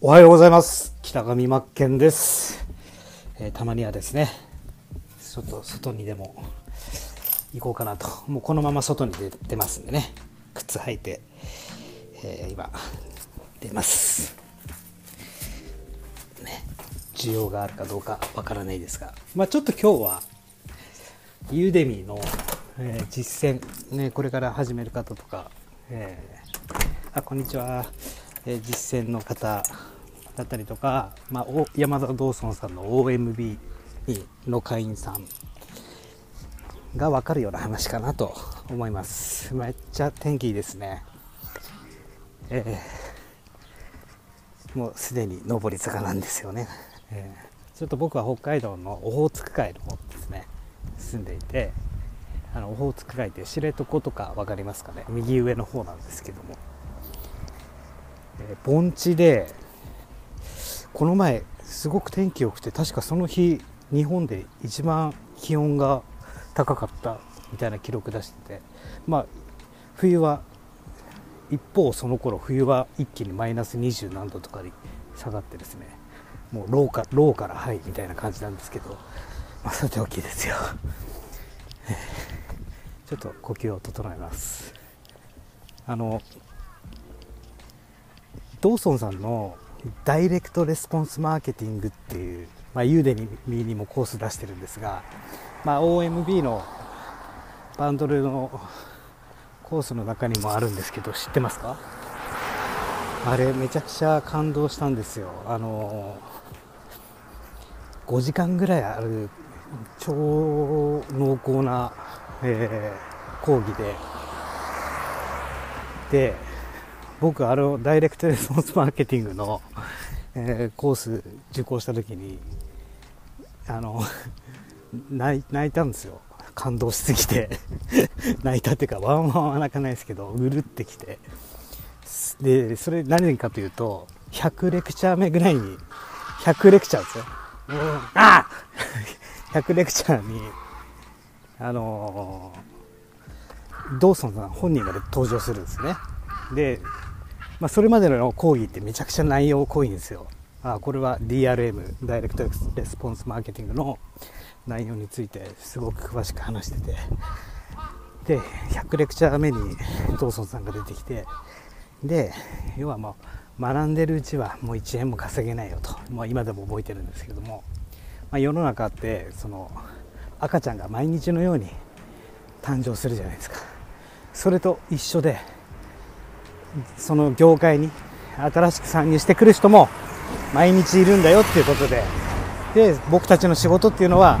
おはようございます。北上真剣です、えーたまにはですね、ちょっと外にでも行こうかなと。もうこのまま外に出てますんでね、靴履いて、えー今、出ます。ね、需要があるかどうかわからないですが、まあちょっと今日は、ユーデミーの、えー実践、ね、これから始める方とか、えーあこんにちは、え実践の方だったりとか、まあ、山田道尊さんの OMB の会員さんが分かるような話かなと思います。めっちゃ天気いいですね。えーもうすでに上り坂なんですよね、えーちょっと僕は北海道のオホーツク海の方ですね住んでいてあのオホーツク海って知床とか分かりますかね？右上の方なんですけども、えー盆地でこの前すごく天気良くて確かその日日本で一番気温が高かったみたいな記録出しててまあ冬は一方その頃冬は一気にマイナス20何度とかに下がってですねもうローかローからハイみたいな感じなんですけど、まあ、さておきですよ。ちょっと呼吸を整えます。あのドーソンさんのダイレクトレスポンスマーケティングっていう、まあ、 Udemy にもコース出してるんですが、まあ、OMB のバンドルのコースの中にもあるんですけど知ってますか？あれめちゃくちゃ感動したんですよ。あの5時間ぐらいある超濃厚な、えー講義で。で僕あのダイレクトレスポンスマーケティングの、えーコース受講した時にあの 泣いたんですよ。感動しすぎて。泣いたっていうかワンワンは泣かないですけどうるってきて。でそれ何かというと100レクチャー目ぐらいに100レクチャーですよ、あ100 レクチャーにあのードーソンさん本人が登場するんですね。で、まあ、それまでの講義ってめちゃくちゃ内容濃いんですよ。あこれは DRM ダイレクトレスポンスマーケティングの内容についてすごく詳しく話してて。で100レクチャー目にドーソンさんが出てきて。で要はもう学んでるうちはもう1円も稼げないよと、まあ、今でも覚えてるんですけども、まあ、世の中ってその赤ちゃんが毎日のように誕生するじゃないですか。それと一緒でその業界に新しく参入してくる人も毎日いるんだよっていうことで。で僕たちの仕事っていうのは、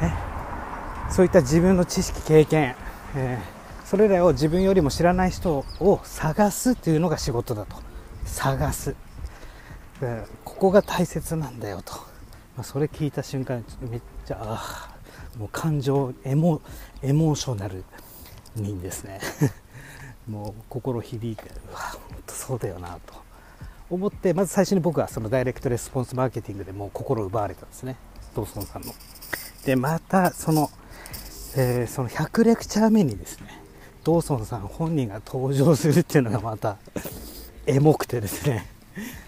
ね、そういった自分の知識経験、えーそれらを自分よりも知らない人を探すっていうのが仕事だと。探す。ここが大切なんだよと、まあ、それ聞いた瞬間めっちゃあもう感情エモエモーショナルにですね。もう心響いてうわ本当そうだよなと思ってまず最初に僕はそのダイレクトレスポンスマーケティングでもう心奪われたんですね。ドーソンさんの。でまたその、えーその100レクチャー目にですねドーソンさん本人が登場するっていうのがまたエモくてですね。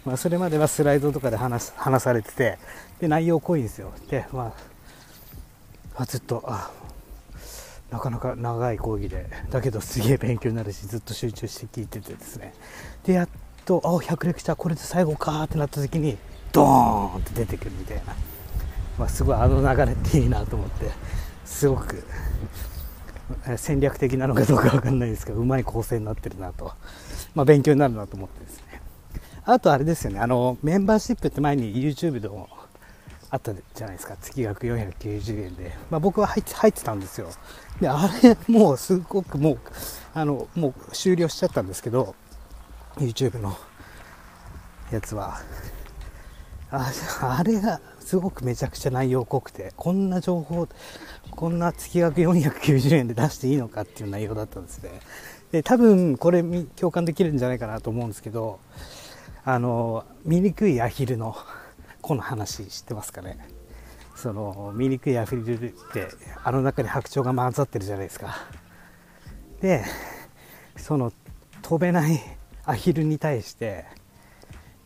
まあそれまではスライドとかで話話されててで内容濃いんですよ。でまあずっとあなかなか長い講義で。だけどすげえ勉強になるしずっと集中して聞いててですね。でやっとあ100レクチャーこれで最後かってなった時にドーンって出てくるみたいな、まあ、すごいあの流れっていいなと思って。すごく戦略的なのかどうかわかんないですけどうまい構成になってるなと、まあ、勉強になるなと思ってですね。あとあれですよね。あのメンバーシップって前に YouTube でもあったじゃないですか。月額490円で、まあ、僕は入って入ってたんですよ。であれもうすごくもうあのもう終了しちゃったんですけど YouTube のやつは。ああれがすごくめちゃくちゃ内容濃くてこんな情報こんな月額490円で出していいのかっていう内容だったんですね。で多分これ共感できるんじゃないかなと思うんですけどあの醜いアヒルのこの話知ってますかね。その醜いアヒルってあの中に白鳥が混ざってるじゃないですか。でその飛べないアヒルに対して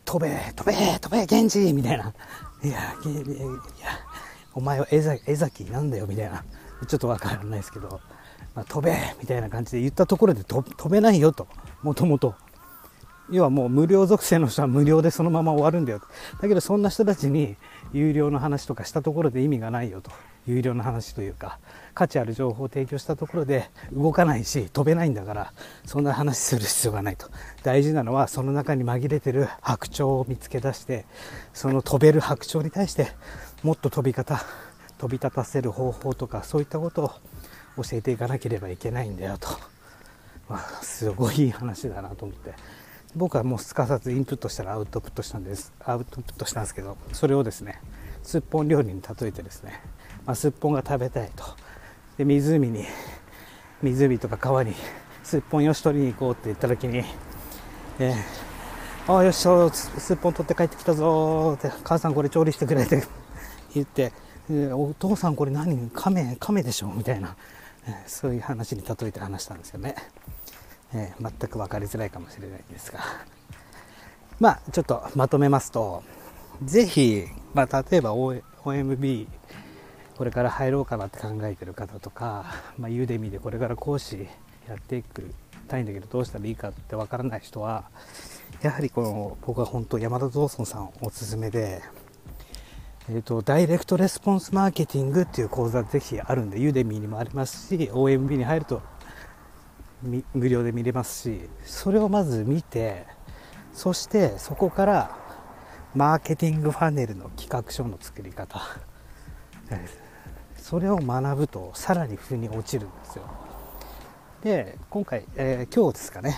飛べ飛べ飛べ源氏みたいな。いやいやいやお前は江崎なんだよみたいな。ちょっとわからないですけど、まあ、飛べみたいな感じで言ったところで飛べないよと。もともと。要はもう無料属性の人は無料でそのまま終わるんだよ。だけどそんな人たちに有料の話とかしたところで意味がないよと。有料の話というか価値ある情報を提供したところで動かないし飛べないんだからそんな話する必要がないと。大事なのはその中に紛れてる白鳥を見つけ出してその飛べる白鳥に対してもっと飛び方飛び立たせる方法とかそういったことを教えていかなければいけないんだよと、まあ、すごいいい話だなと思って。僕はもうすかさずインプットしたらアウトプットしたんです。アウトプットしたんですけどそれをですねすっぽん料理に例えてですね、まあ、すっぽんが食べたいと。で湖に湖とか川にすっぽんよし取りに行こうって言った時に、えー、ああよしすっぽん取って帰ってきたぞって母さんこれ調理してくれって 言って、お父さんこれ何？亀亀でしょみたいな、そういう話に例えて話したんですよね。えー、全く分かりづらいかもしれないんですが。まあちょっとまとめますとぜひ、まあ、例えば OMB これから入ろうかなって考えてる方とか、まあ、ユーデミでこれから講師やっていくたいんだけどどうしたらいいかって分からない人はやはりこの僕は本当山田道尊さんおすすめで、えーと、ダイレクトレスポンスマーケティングっていう講座ぜひあるんでユーデミーにもありますし OMB に入ると無料で見れますしそれをまず見てそしてそこからマーケティングファネルの企画書の作り方。それを学ぶとさらに腑に落ちるんですよ。で今回、えー、今日ですかね。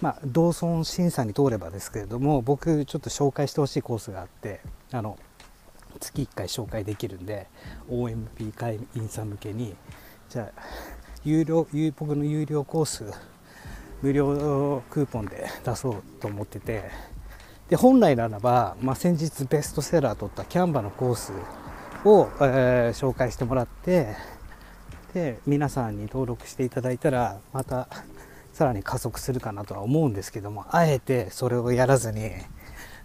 まあ、同村審査に通ればですけれども僕ちょっと紹介してほしいコースがあってあの月1回紹介できるんで OMP 会員さん向けにじゃあ有料僕の有料コース無料クーポンで出そうと思ってて。で本来ならば、まあ、先日ベストセラー取ったキャンバのコースを、えー、紹介してもらってで皆さんに登録していただいたらまたさらに加速するかなとは思うんですけどもあえてそれをやらずに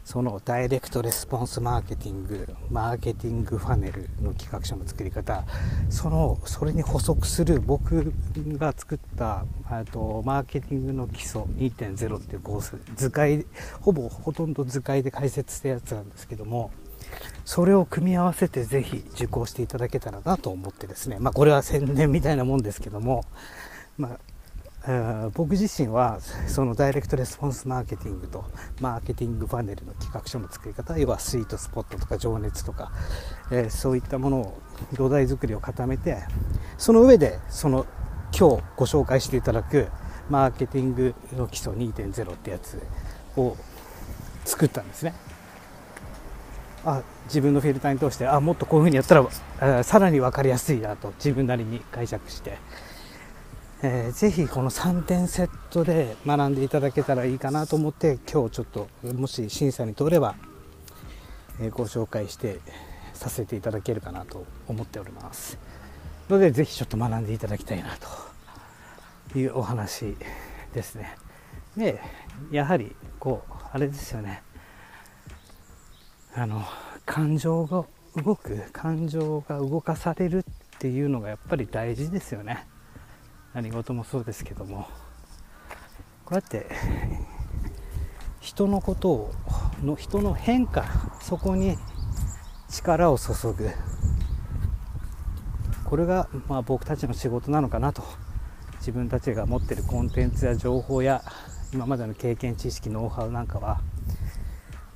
そのダイレクトレスポンスマーケティングマーケティングファネルの企画書の作り方そのそれに補足する僕が作ったとマーケティングの基礎2.0っていうコース図解ほぼほとんど図解で解説したやつなんですけどもそれを組み合わせてぜひ受講していただけたらなと思ってですね。まあこれは宣伝みたいなもんですけどもまあ僕自身は そのダイレクトレスポンスマーケティングとマーケティングファネルの企画書の作り方要はスイートスポットとか情熱とか、えー、そういったものを土台作りを固めてその上でその今日ご紹介していただくマーケティングの基礎2.0ってやつを作ったんですね。あ自分のフィルターに通してあもっとこういうふうにやったらさらに分かりやすいなと自分なりに解釈して。えー、ぜひこの3点セットで学んでいただけたらいいかなと思って今日ちょっともし審査に通れば、えー、ご紹介してさせていただけるかなと思っております。のでぜひちょっと学んでいただきたいなというお話ですね。でやはりこうあれですよね。あの感情が動く感情が動かされるっていうのがやっぱり大事ですよね。何事もそうですけどもこうやって人のことをの人の変化そこに力を注ぐ。これがまあ僕たちの仕事なのかなと。自分たちが持ってるコンテンツや情報や今までの経験知識ノウハウなんかは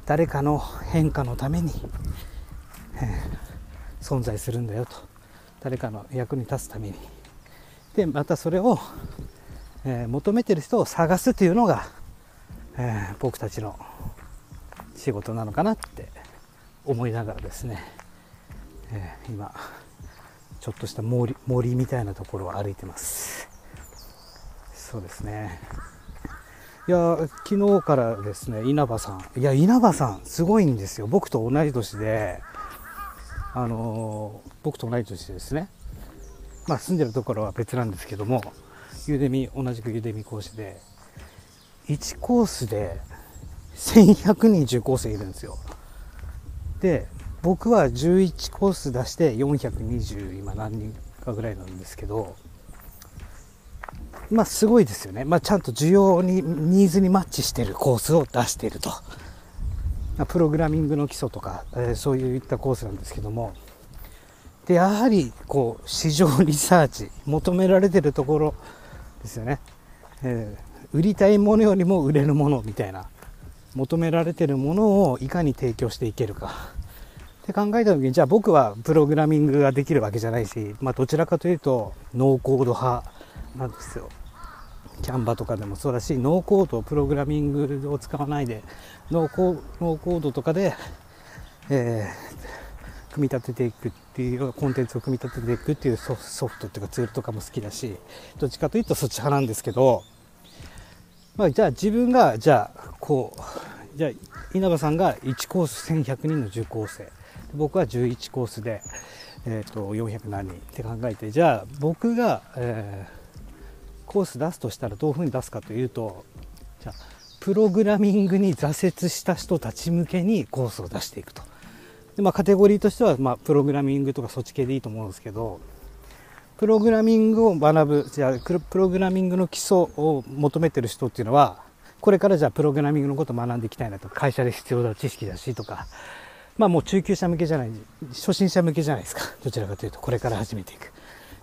誰かの変化のために、え、存在するんだよと。誰かの役に立つために。でまたそれを、えー、求めてる人を探すというのが、えー、僕たちの仕事なのかなって思いながらですね、えー、今ちょっとした森森みたいなところを歩いてます。そうですね。いや昨日からですね稲葉さん。いや稲葉さんすごいんですよ。僕と同じ年であの僕と同じ年ですね。まあ、住んでるところは別なんですけどもゆでみ同じくゆでみ講師で1コースで1100人受講生いるんですよ。で、僕は11コース出して420今何人かぐらいなんですけど、まあすごいですよね。まあちゃんと需要に、ニーズにマッチしてるコースを出していると。プログラミングの基礎とか、えー、そういったコースなんですけども、で、やはり、こう、市場リサーチ、求められてるところですよね。えー、売りたいものよりも売れるものみたいな、求められてるものをいかに提供していけるか。って考えた時に、じゃあ僕はプログラミングができるわけじゃないし、まあどちらかというと、ノーコード派なんですよ。キャンバとかでもそうだし、ノーコード、プログラミングを使わないで、ノーコードとかで、えー組み立てていくっていうコンテンツを組み立てていくっていうソフトっていうかツールとかも好きだしどっちかというとそっち派なんですけど、まあ、じゃあ自分がじゃあこうじゃあ稲葉さんが1コース1100人の受講生僕は11コースで、えー、と400何人って考えてじゃあ僕が、えー、コース出すとしたらどういうふうに出すかというとじゃあプログラミングに挫折した人たち向けにコースを出していくと。で、まあ、カテゴリーとしては、まあ、プログラミングとかそっち系でいいと思うんですけど、プログラミングを学ぶ、じゃあ、プログラミングの基礎を求めてる人っていうのは、これからじゃあ、プログラミングのことを学んでいきたいなと、会社で必要な知識だしとか、まあもう中級者向けじゃない、初心者向けじゃないですか。どちらかというと、これから始めていく。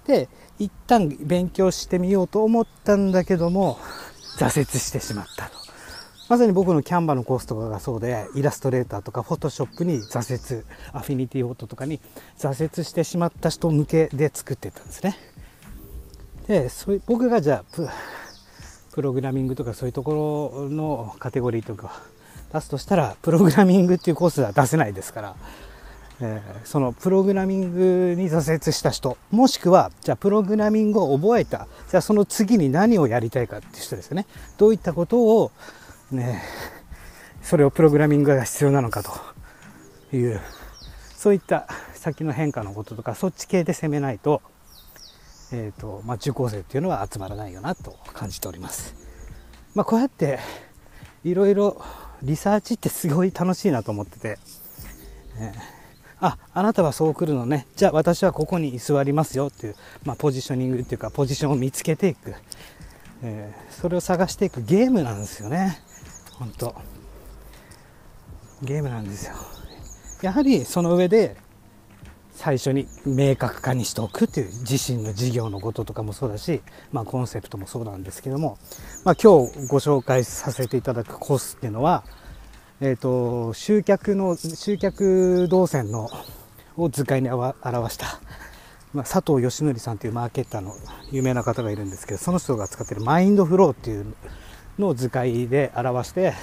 で、一旦勉強してみようと思ったんだけども、挫折してしまったと。まさに僕のキャンバのコースとかがそうで、イラストレーターとかフォトショップに挫折、アフィニティフォトとかに挫折してしまった人向けで作ってたんですね。で、そういう僕がじゃあプ、ログラミングとかそういうところのカテゴリーとか出すとしたら、プログラミングっていうコースは出せないですから、えー、そのプログラミングに挫折した人、もしくは、じゃあプログラミングを覚えた、じゃあその次に何をやりたいかっていう人ですよね。どういったことをね、それをプログラミングが必要なのかという、そういった先の変化のこととか、そっち系で攻めないと、えっ、ー、と、まあ、受講生っていうのは集まらないよなと感じております。まあ、こうやって、いろいろリサーチってすごい楽しいなと思ってて、えー、あ、あなたはそう来るのね。じゃあ私はここに居座りますよっていう、まあ、ポジショニングっていうか、ポジションを見つけていく。えー、それを探していくゲームなんですよね。本当。ゲームなんですよ。やはりその上で最初に明確化にしておくっていう自身の事業のこととかもそうだし、まあ、コンセプトもそうなんですけども、まあ、今日ご紹介させていただくコースっていうのは、えっ、ー、と集客の集客動線のを図解に表した、まあ、佐藤義則さんというマーケッターの有名な方がいるんですけどその人が使ってるマインドフローっていうの図解で表して、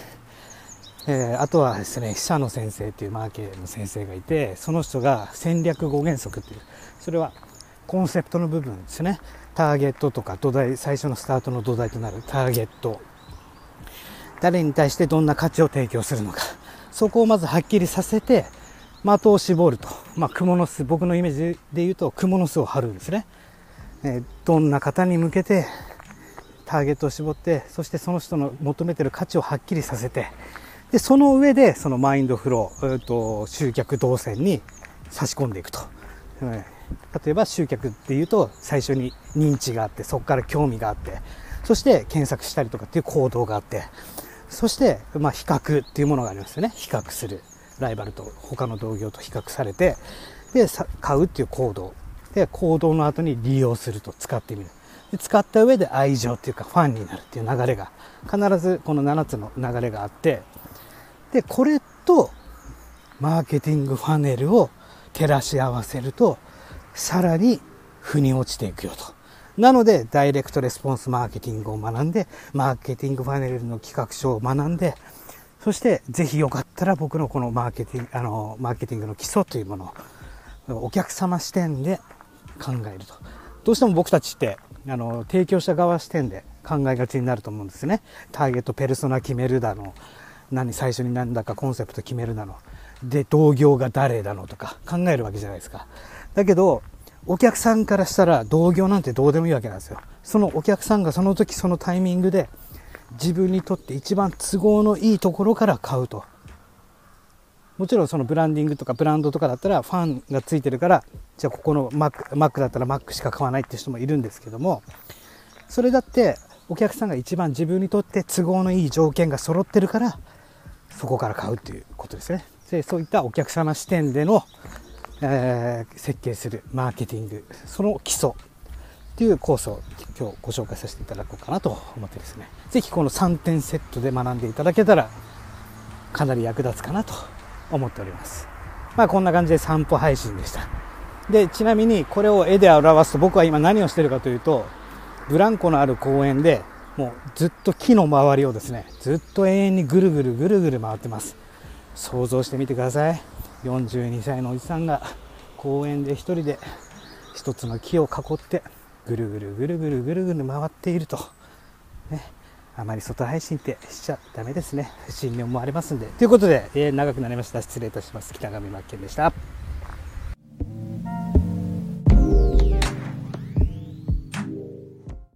えー、あとはですね、久野先生っていうマーケの先生がいて、その人が戦略5原則っていう、それはコンセプトの部分ですね。ターゲットとか土台、最初のスタートの土台となるターゲット。誰に対してどんな価値を提供するのか。そこをまずはっきりさせて、的を絞ると。まあ、蜘蛛の巣、僕のイメージで言うと、蜘蛛の巣を張るんですね。えー、どんな方に向けてターゲットを絞って、そしてその人の求めてる価値をはっきりさせて、で、その上で、そのマインドフロー、えー、と集客動線に差し込んでいくと。うん例えば集客っていうと、最初に認知があって、そこから興味があって、そして検索したりとかっていう行動があって、そして、まあ、比較っていうものがありますよね。比較する。ライバルと他の同業と比較されて、で、買うっていう行動。で、行動の後に利用すると使ってみる。使った上で愛情っていうかファンになるっていう流れが必ずこの7つの流れがあってでこれとマーケティングファネルを照らし合わせるとさらに腑に落ちていくよと。なので、ダイレクトレスポンスマーケティングを学んで、マーケティングファネルの企画書を学んで、そしてぜひよかったら僕のこのマーケティング、あの、マーケティングの基礎というものをお客様視点で考えると。どうしても僕たちってあの提供者側視点で考えがちになると思うんですね。ターゲットペルソナ決めるだの何最初に何だかコンセプト決めるだので同業が誰だのとか考えるわけじゃないですか。だけどお客さんからしたら同業なんてどうでもいいわけなんですよ。そのお客さんがその時そのタイミングで自分にとって一番都合のいいところから買うと。もちろんそのブランディングとかブランドとかだったらファンがついてるからじゃあここのマックマックだったらマックしか買わないって人もいるんですけどもそれだってお客さんが一番自分にとって都合のいい条件が揃ってるからそこから買うっていうことですね。でそういったお客様視点での、えー、設計するマーケティングその基礎っていうコースを今日ご紹介させていただこうかなと思ってですね。是非この3点セットで学んでいただけたらかなり役立つかなと思っております。まあこんな感じで散歩配信でした。でちなみにこれを絵で表すと僕は今何をしてるかというとブランコのある公園でもうずっと木の周りをですねずっと永遠にぐるぐるぐるぐる回ってます。想像してみてください。42歳のおじさんが公園で1人で1つの木を囲ってぐるぐるぐるぐるぐるぐる回っていると、ね、あまり外配信ってしちゃだめですね。不審に思われますんで。ということで、えー、長くなりました。失礼いたします。北上真剣でした。